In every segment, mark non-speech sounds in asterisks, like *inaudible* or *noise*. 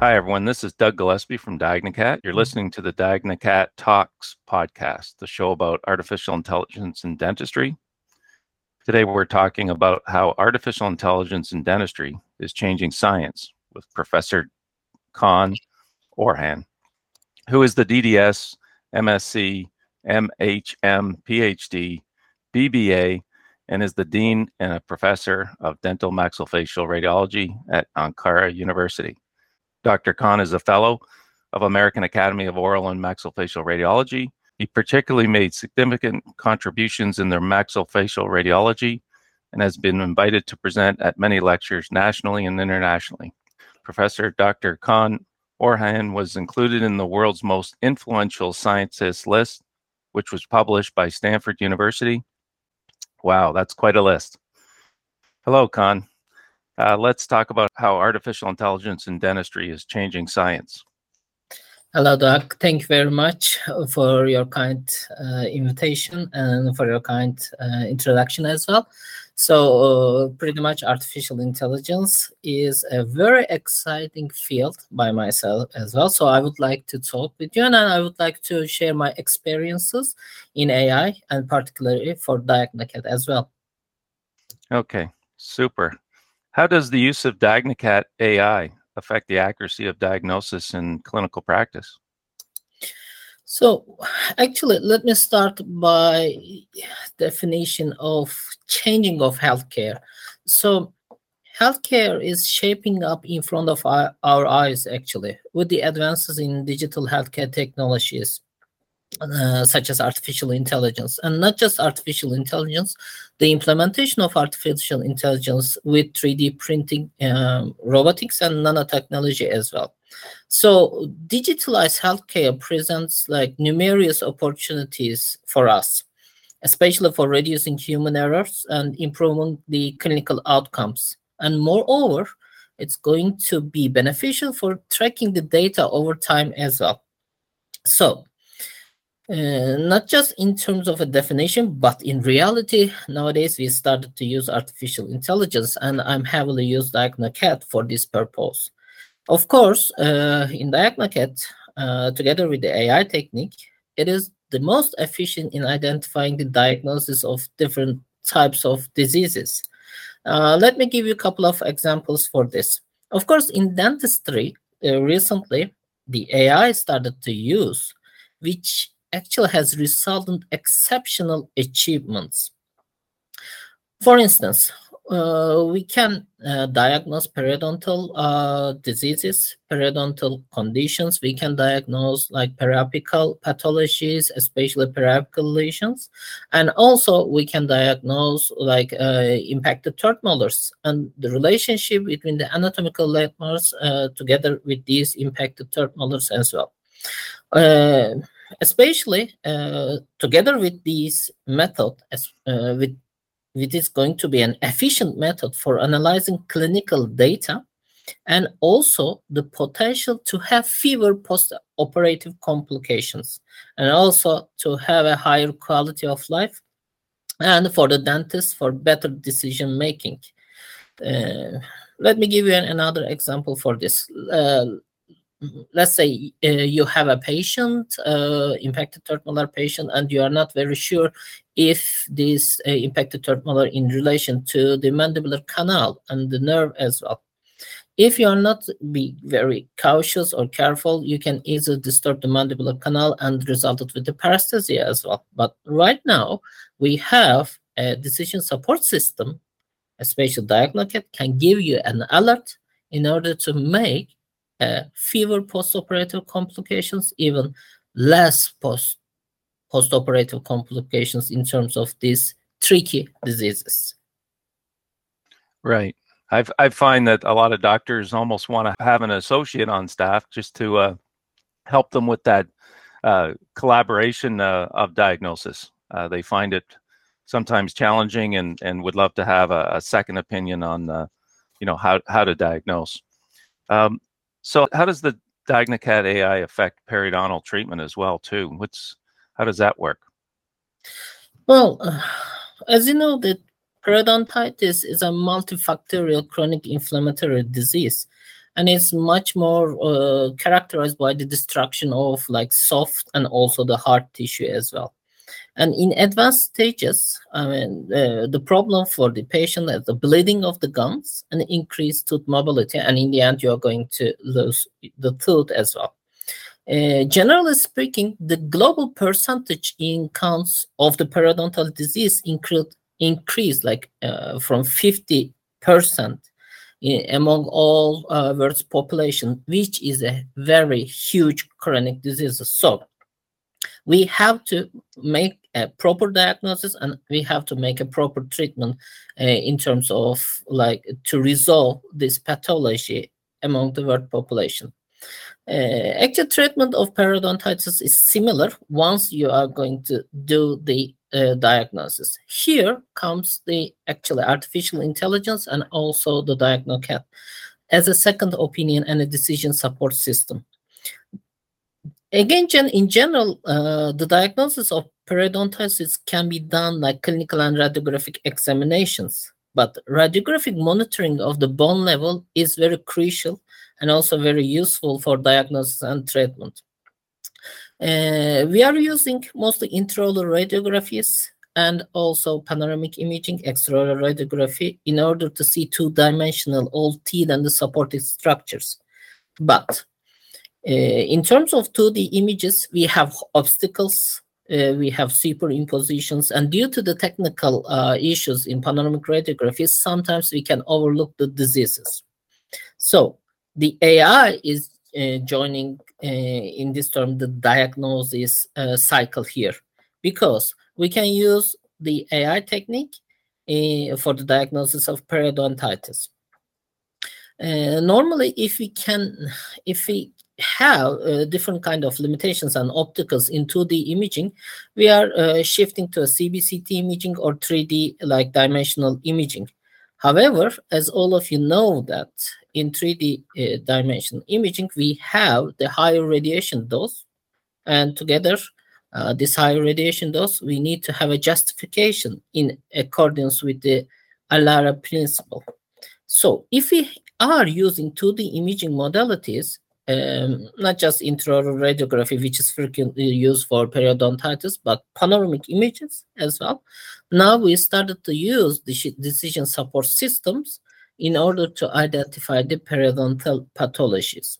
Hi, everyone. This is Doug Gillespie from Diagnocat. You're listening to the Diagnocat Talks podcast, the show about artificial intelligence in dentistry. Today, we're talking about how artificial intelligence in dentistry is changing science with Professor Kaan Orhan, who is the DDS, MSc, MHM, PhD, BBA, and is the Dean and a Professor of Dental Maxillofacial Radiology at Ankara University. Dr. Kaan is a fellow of American Academy of Oral and Maxillofacial Radiology. He particularly made significant contributions in their maxillofacial radiology and has been invited to present at many lectures nationally and internationally. Professor Dr. Kaan Orhan was included in the world's most influential scientists list, which was published by Stanford University. Wow, that's quite a list. Hello, Kaan. Uh, let's talk about how artificial intelligence in dentistry is changing science. Hello, Doug. Thank you very much for your kind uh, invitation and for your kind uh, introduction as well. So, uh, pretty much, artificial intelligence is a very exciting field by myself as well. So, I would like to talk with you and I would like to share my experiences in AI and particularly for Diagnocat as well. Okay, super. How does the use of Diagnocat AI affect the accuracy of diagnosis in clinical practice? So, actually, let me start by definition of changing of healthcare. So, healthcare is shaping up in front of our, our eyes, actually, with the advances in digital healthcare technologies. Uh, such as artificial intelligence and not just artificial intelligence the implementation of artificial intelligence with 3d printing um, robotics and nanotechnology as well. So digitalized healthcare presents like numerous opportunities for us especially for reducing human errors and improving the clinical outcomes. And moreover it's going to be beneficial for tracking the data over time as well. So uh, not just in terms of a definition, but in reality, nowadays we started to use artificial intelligence, and I'm heavily used Diagnocat for this purpose. Of course, uh, in Diagnocat, uh, together with the AI technique, it is the most efficient in identifying the diagnosis of different types of diseases. Uh, let me give you a couple of examples for this. Of course, in dentistry, uh, recently, the AI started to use, which actually has resulted exceptional achievements. For instance, uh, we can uh, diagnose periodontal uh, diseases, periodontal conditions. We can diagnose like periapical pathologies, especially periapical lesions, and also we can diagnose like uh, impacted third molars and the relationship between the anatomical landmarks uh, together with these impacted third molars as well. Especially uh, together with this method, as, uh, with it is going to be an efficient method for analyzing clinical data and also the potential to have fewer post-operative complications and also to have a higher quality of life and for the dentist for better decision making. Uh, let me give you another example for this. Uh, let's say uh, you have a patient, uh, impacted third molar patient, and you are not very sure if this uh, impacted third molar in relation to the mandibular canal and the nerve as well. If you are not be very cautious or careful, you can easily disturb the mandibular canal and resulted with the paresthesia as well. But right now, we have a decision support system, a spatial Diagnocat can give you an alert in order to make fewer post-operative complications, even less post post-operative complications in terms of these tricky diseases. Right. i I find that a lot of doctors almost want to have an associate on staff just to uh, help them with that uh, collaboration uh, of diagnosis. Uh, they find it sometimes challenging and, and would love to have a, a second opinion on, you know, how, how to diagnose. Um, so how does the Diagnocat AI affect periodontal treatment as well too? What's how does that work? Well, uh, as you know, that periodontitis is a multifactorial chronic inflammatory disease, and it's much more uh, characterized by the destruction of like soft and also the hard tissue as well. And in advanced stages, I mean, uh, the problem for the patient is the bleeding of the gums and increased tooth mobility, and in the end, you are going to lose the tooth as well. Uh, generally speaking, the global percentage in counts of the periodontal disease increased, increased like uh, from 50% in, among all uh, world's population, which is a very huge chronic disease. So we have to make a proper diagnosis and we have to make a proper treatment uh, in terms of like to resolve this pathology among the world population. Uh, actual treatment of periodontitis is similar once you are going to do the uh, diagnosis. Here comes the actually artificial intelligence and also the DiagnoCat as a second opinion and a decision support system. Again, in general, uh, the diagnosis of periodontitis can be done like clinical and radiographic examinations, but radiographic monitoring of the bone level is very crucial and also very useful for diagnosis and treatment. Uh, we are using mostly intraoral radiographies and also panoramic imaging, extraoral radiography, in order to see two-dimensional all teeth and the supporting structures. But in terms of 2D images, we have obstacles, uh, we have superimpositions, and due to the technical uh, issues in panoramic radiography, sometimes we can overlook the diseases. So the AI is uh, joining uh, in this term the diagnosis uh, cycle here because we can use the AI technique for the diagnosis of periodontitis. Uh, normally if we can if we have uh, different kind of limitations and opticals in 2D imaging, we are uh, shifting to a CBCT imaging or 3D like dimensional imaging. However, as all of you know that in 3D uh, dimension imaging, we have the higher radiation dose and together uh, this higher radiation dose, we need to have a justification in accordance with the ALARA principle. So if we are using 2D imaging modalities, um, not just intraoral radiography, which is frequently used for periodontitis, but panoramic images as well. Now we started to use decision support systems in order to identify the periodontal pathologies.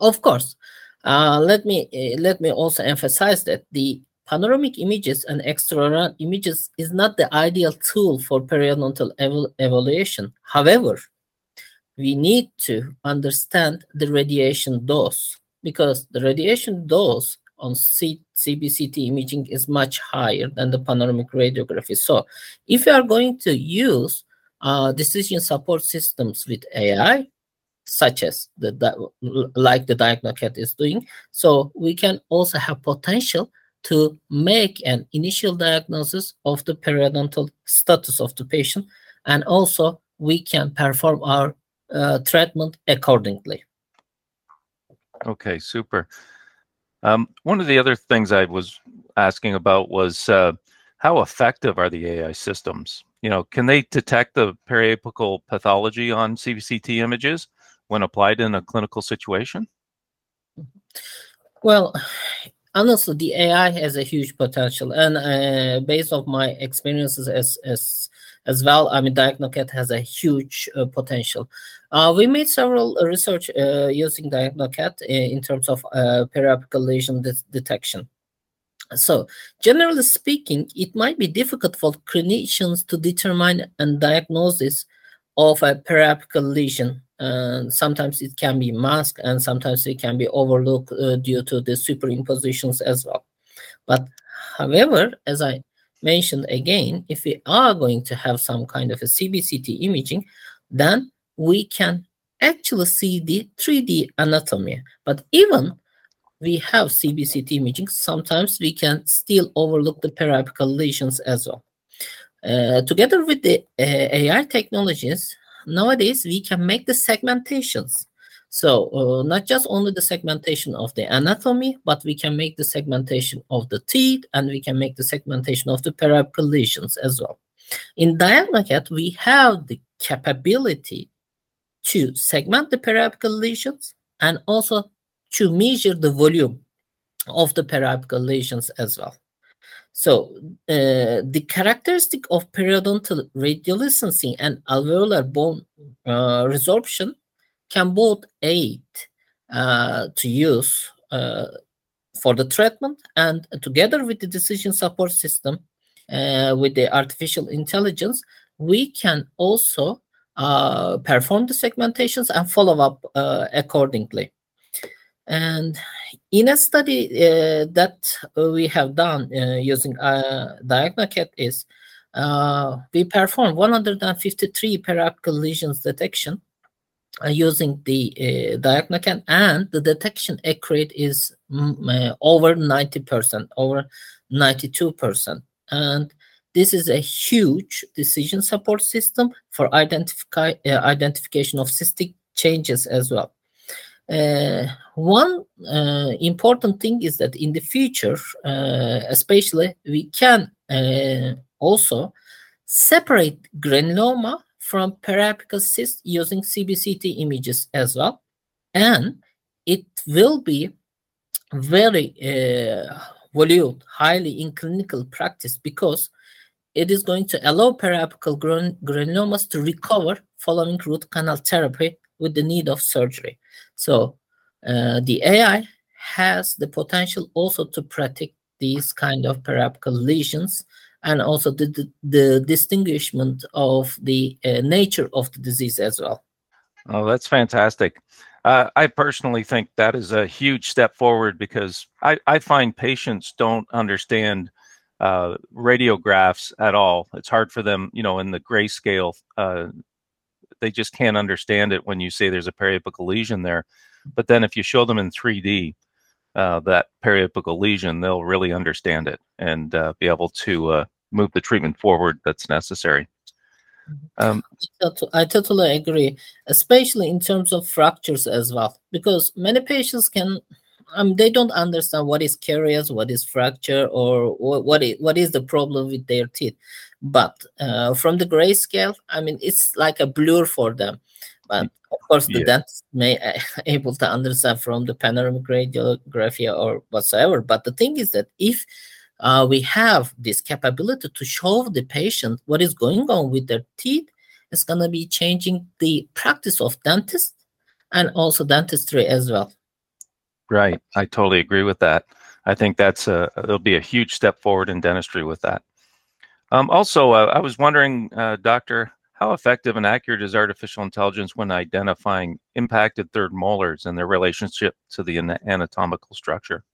Of course, uh, let me uh, let me also emphasize that the panoramic images and extraoral images is not the ideal tool for periodontal ev evaluation. However, we need to understand the radiation dose because the radiation dose on C CBCT imaging is much higher than the panoramic radiography. So if you are going to use uh, decision support systems with AI, such as the, like the DiagnoCat is doing, so we can also have potential to make an initial diagnosis of the periodontal status of the patient, and also we can perform our uh, treatment accordingly. Okay, super. Um, one of the other things I was asking about was uh, how effective are the AI systems? You know, can they detect the periapical pathology on CBCT images when applied in a clinical situation? Well, honestly, the AI has a huge potential, and uh, based on my experiences as as as well, I mean, DiagnoCat has a huge uh, potential. Uh, we made several research uh, using DiagnoCat in terms of uh, periapical lesion de detection. So, generally speaking, it might be difficult for clinicians to determine and diagnosis of a periapical lesion. And sometimes it can be masked, and sometimes it can be overlooked uh, due to the superimpositions as well. But, however, as I mentioned again, if we are going to have some kind of a CBCT imaging, then we can actually see the 3D anatomy. But even we have CBCT imaging, sometimes we can still overlook the periapical lesions as well. Uh, together with the uh, AI technologies, nowadays we can make the segmentations. So uh, not just only the segmentation of the anatomy, but we can make the segmentation of the teeth and we can make the segmentation of the periapical lesions as well. In DiagnoCat, we have the capability to segment the periapical lesions and also to measure the volume of the periapical lesions as well. So uh, the characteristic of periodontal radiolucency and alveolar bone uh, resorption can both aid uh, to use uh, for the treatment and together with the decision support system uh, with the artificial intelligence, we can also uh, perform the segmentations and follow up accordingly. And in a study uh, that we have done uh, using uh, DiagnoCat is uh, we performed 153 periapical lesions detection uh, using the uh, DiagnoCat and the detection accurate is uh, over 90%, over 92%. And this is a huge decision support system for identify, identification of cystic changes as well. Uh, one uh, important thing is that in the future, uh, especially, we can uh, also separate granuloma from periapical cyst using CBCT images as well. And it will be very uh, valued highly in clinical practice because it is going to allow periapical gran granulomas to recover following root canal therapy with the need of surgery. So uh, the AI has the potential also to predict these kind of periapical lesions and also the, the, the distinguishment of the uh, nature of the disease as well. Oh, that's fantastic. Uh, I personally think that is a huge step forward because I, I find patients don't understand uh, radiographs at all. It's hard for them, you know, in the grayscale uh, they just can't understand it when you say there's a periapical lesion there. But then if you show them in 3D uh, that periapical lesion, they'll really understand it and uh, be able to uh, move the treatment forward that's necessary. Um, I totally agree, especially in terms of fractures as well, because many patients can um, they don't understand what is caries, what is fracture, or what, what is what is the problem with their teeth. But uh, from the grayscale, I mean, it's like a blur for them. But of course, the yeah. dentist may uh, *laughs* able to understand from the panoramic radiography or whatsoever. But the thing is that if uh, we have this capability to show the patient what is going on with their teeth, it's going to be changing the practice of dentist and also dentistry as well. Right. I totally agree with that. I think that's a it'll be a huge step forward in dentistry with that. Um, also, uh, I was wondering, uh, Doctor, how effective and accurate is artificial intelligence when identifying impacted third molars and their relationship to the anatomical structure?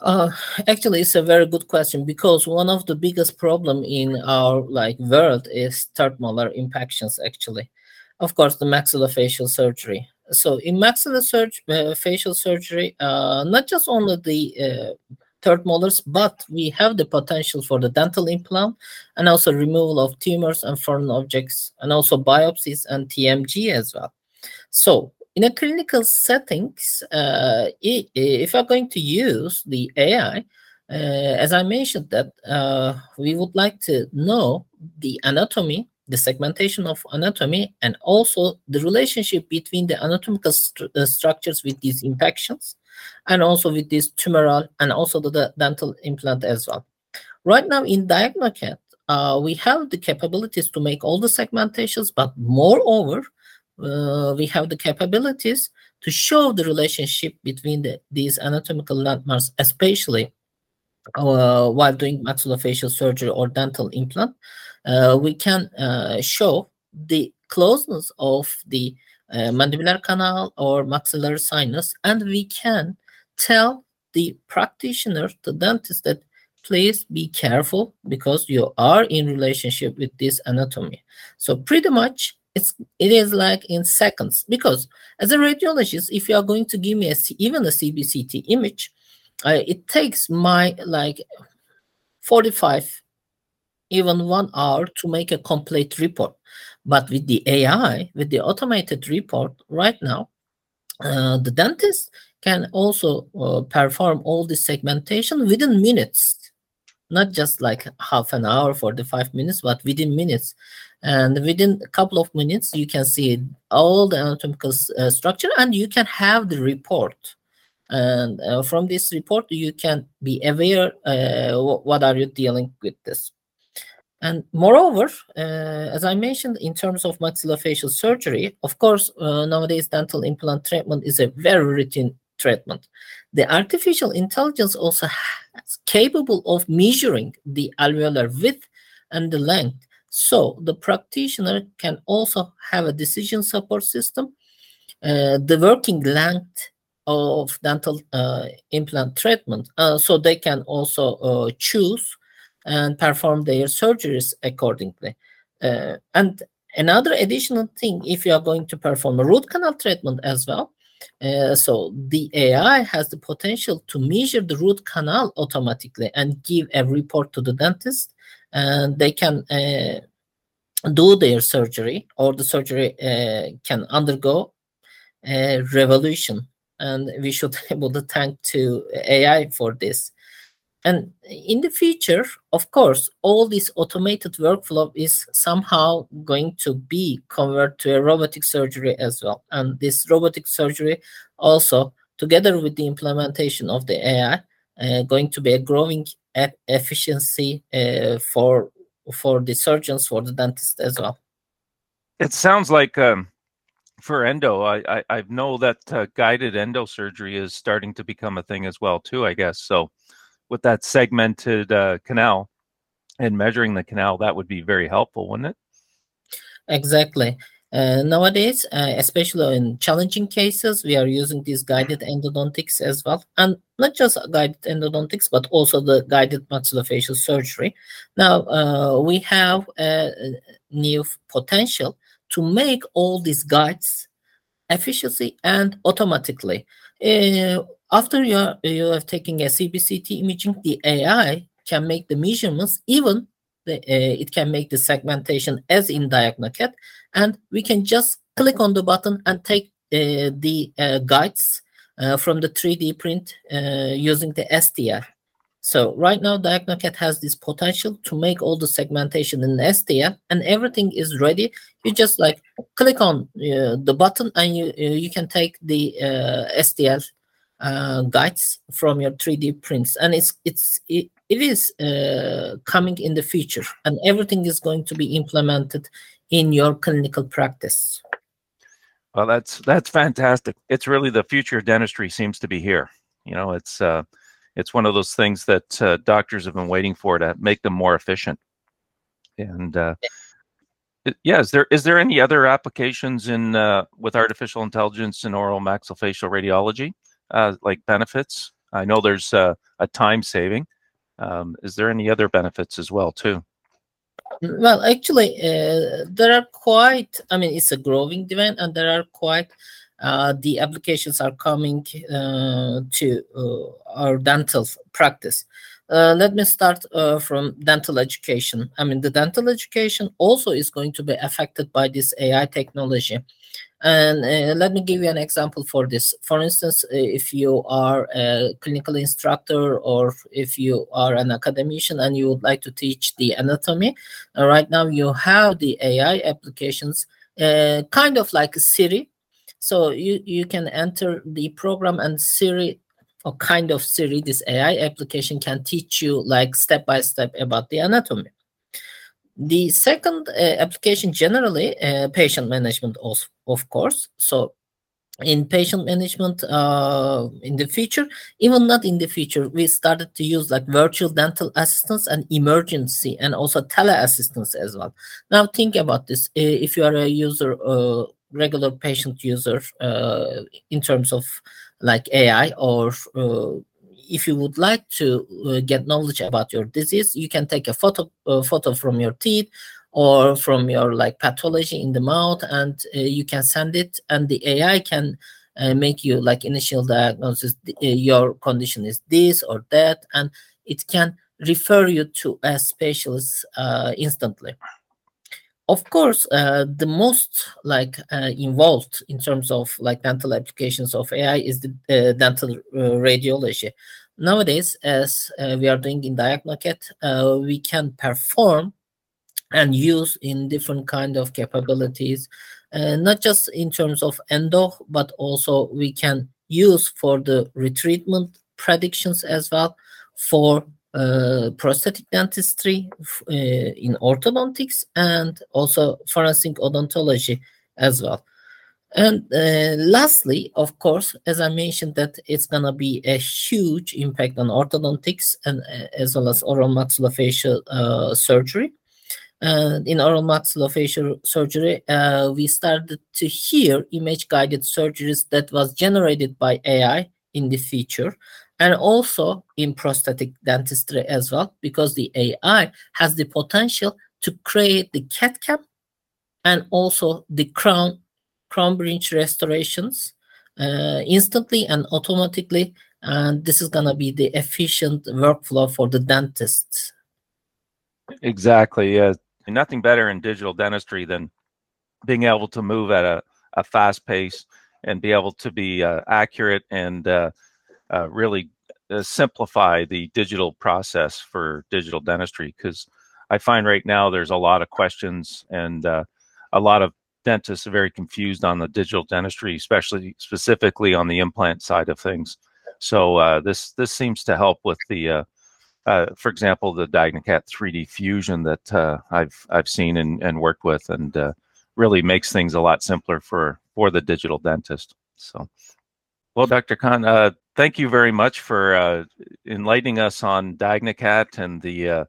Uh, actually, it's a very good question because one of the biggest problem in our like world is third molar impactions. Actually, of course, the maxillofacial surgery so in maxillofacial uh, surgery, uh, not just only the uh, third molars, but we have the potential for the dental implant and also removal of tumors and foreign objects and also biopsies and TMJ as well. So in a clinical settings, uh, if we're going to use the AI, uh, as I mentioned that uh, we would like to know the anatomy the segmentation of anatomy and also the relationship between the anatomical st uh, structures with these impactions and also with this tumoral and also the, the dental implant as well. Right now in DiagnoCat, uh, we have the capabilities to make all the segmentations, but moreover, uh, we have the capabilities to show the relationship between the, these anatomical landmarks, especially uh, while doing maxillofacial surgery or dental implant uh, we can uh, show the closeness of the uh, mandibular canal or maxillary sinus, and we can tell the practitioner, the dentist, that please be careful because you are in relationship with this anatomy. So pretty much it's it is like in seconds because as a radiologist, if you are going to give me a, even a CBCT image, uh, it takes my like 45 even one hour to make a complete report. But with the AI, with the automated report right now, uh, the dentist can also uh, perform all the segmentation within minutes, not just like half an hour, 45 minutes, but within minutes. and within a couple of minutes you can see all the anatomical uh, structure and you can have the report. And uh, from this report you can be aware uh, what are you dealing with this and moreover uh, as i mentioned in terms of maxillofacial surgery of course uh, nowadays dental implant treatment is a very routine treatment the artificial intelligence also is capable of measuring the alveolar width and the length so the practitioner can also have a decision support system uh, the working length of dental uh, implant treatment. Uh, so they can also uh, choose and perform their surgeries accordingly. Uh, and another additional thing, if you are going to perform a root canal treatment as well, uh, so the AI has the potential to measure the root canal automatically and give a report to the dentist, and they can uh, do their surgery, or the surgery can undergo a revolution and we should *laughs* able to thank to AI for this. And in the future, of course, all this automated workflow is somehow going to be converted to a robotic surgery as well. And this robotic surgery also, together with the implementation of the AI, uh, going to be a growing e efficiency uh, for for the surgeons, for the dentists as well. It sounds like um, for endo, I, I, I know that uh, guided endo surgery is starting to become a thing as well too. I guess so. With that segmented uh, canal and measuring the canal, that would be very helpful, wouldn't it? Exactly. Uh, nowadays, uh, especially in challenging cases, we are using these guided endodontics as well, and not just guided endodontics, but also the guided maxillofacial surgery. Now uh, we have a new potential to make all these guides efficiently and automatically. After you, are, you have taken a CBCT imaging, the AI can make the measurements, even the, uh, it can make the segmentation as in DiagnoCat, and we can just click on the button and take uh, the uh, guides uh, from the 3D print uh, using the STL. So right now, DiagnoCat has this potential to make all the segmentation in STL, and everything is ready. You just like click on uh, the button, and you uh, you can take the uh, STL uh, guides from your 3D prints, and it's it's it, it is uh, coming in the future, and everything is going to be implemented in your clinical practice. Well, that's that's fantastic. It's really the future of dentistry seems to be here. You know, it's uh, it's one of those things that uh, doctors have been waiting for to make them more efficient. And uh, yeah, is there is there any other applications in uh, with artificial intelligence in oral maxillofacial radiology, uh, like benefits? I know there's uh, a time saving. Um, is there any other benefits as well too? Well, actually, uh, there are quite. I mean, it's a growing demand, and there are quite uh, the applications are coming uh, to uh, our dental practice. Uh, let me start uh, from dental education. I mean, the dental education also is going to be affected by this AI technology. And uh, let me give you an example for this. For instance, uh, if you are a clinical instructor or if you are an academician and you would like to teach the anatomy, uh, right now you have the AI applications, uh, kind of like Siri, so you, you can enter the program and Siri or kind of Siri, this AI application can teach you like step by step about the anatomy. The second uh, application generally uh, patient management of, of course. So in patient management uh, in the future, even not in the future, we started to use like virtual dental assistance and emergency and also tele assistants as well. Now think about this. If you are a user uh, regular patient user uh, in terms of like AI or uh, if you would like to uh, get knowledge about your disease, you can take a photo uh, photo from your teeth or from your like pathology in the mouth, and uh, you can send it, and the AI can uh, make you like initial diagnosis. your condition is this or that, and it can refer you to a specialist instantly of course uh, the most like uh, involved in terms of like dental applications of ai is the uh, dental uh, radiology. Nowadays as uh, we are doing in diagnocat uh, we can perform and use in different kind of capabilities not just in terms of endo but also we can use for the retreatment predictions as well for uh, prosthetic dentistry uh, in orthodontics and also forensic odontology as well and uh, lastly, of course, as I mentioned, that it's gonna be a huge impact on orthodontics and uh, as well as oral maxillofacial uh, surgery. And in oral maxillofacial surgery, uh, we started to hear image-guided surgeries that was generated by AI in the future, and also in prosthetic dentistry as well, because the AI has the potential to create the CAD CAM and also the crown crown bridge restorations uh, instantly and automatically. And this is going to be the efficient workflow for the dentists. Exactly. Yeah. Nothing better in digital dentistry than being able to move at a, a fast pace and be able to be uh, accurate and uh, uh, really uh, simplify the digital process for digital dentistry. Because I find right now there's a lot of questions and uh, a lot of dentists are very confused on the digital dentistry, especially specifically on the implant side of things. So uh, this this seems to help with the, uh, uh, for example, the Diagnocat 3D Fusion that uh, I've I've seen and, and worked with, and really makes things a lot simpler for for the digital dentist. So, well, Dr. Kaan, uh, thank you very much for uh, enlightening us on Diagnocat and the uh,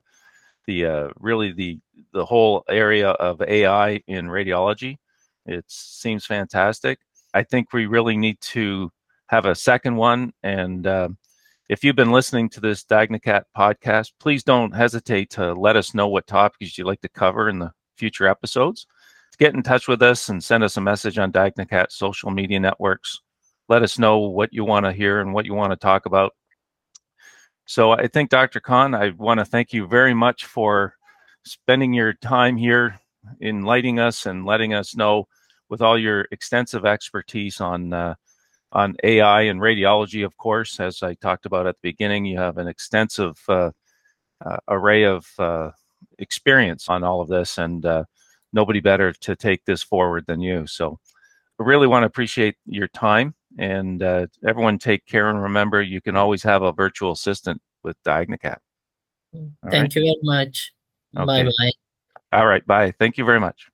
the uh, really the the whole area of AI in radiology. It seems fantastic. I think we really need to have a second one. And uh, if you've been listening to this Diagnocat podcast, please don't hesitate to let us know what topics you'd like to cover in the future episodes. Get in touch with us and send us a message on Diagnocat social media networks. Let us know what you want to hear and what you want to talk about. So I think, Dr. Kaan, I want to thank you very much for spending your time here enlightening us and letting us know with all your extensive expertise on uh, on AI and radiology, of course, as I talked about at the beginning, you have an extensive uh, uh, array of uh, experience on all of this, and uh, nobody better to take this forward than you. So, I really want to appreciate your time, and uh, everyone take care and remember, you can always have a virtual assistant with Diagnocat. Thank right? you very much. Okay. Bye bye. All right. Bye. Thank you very much.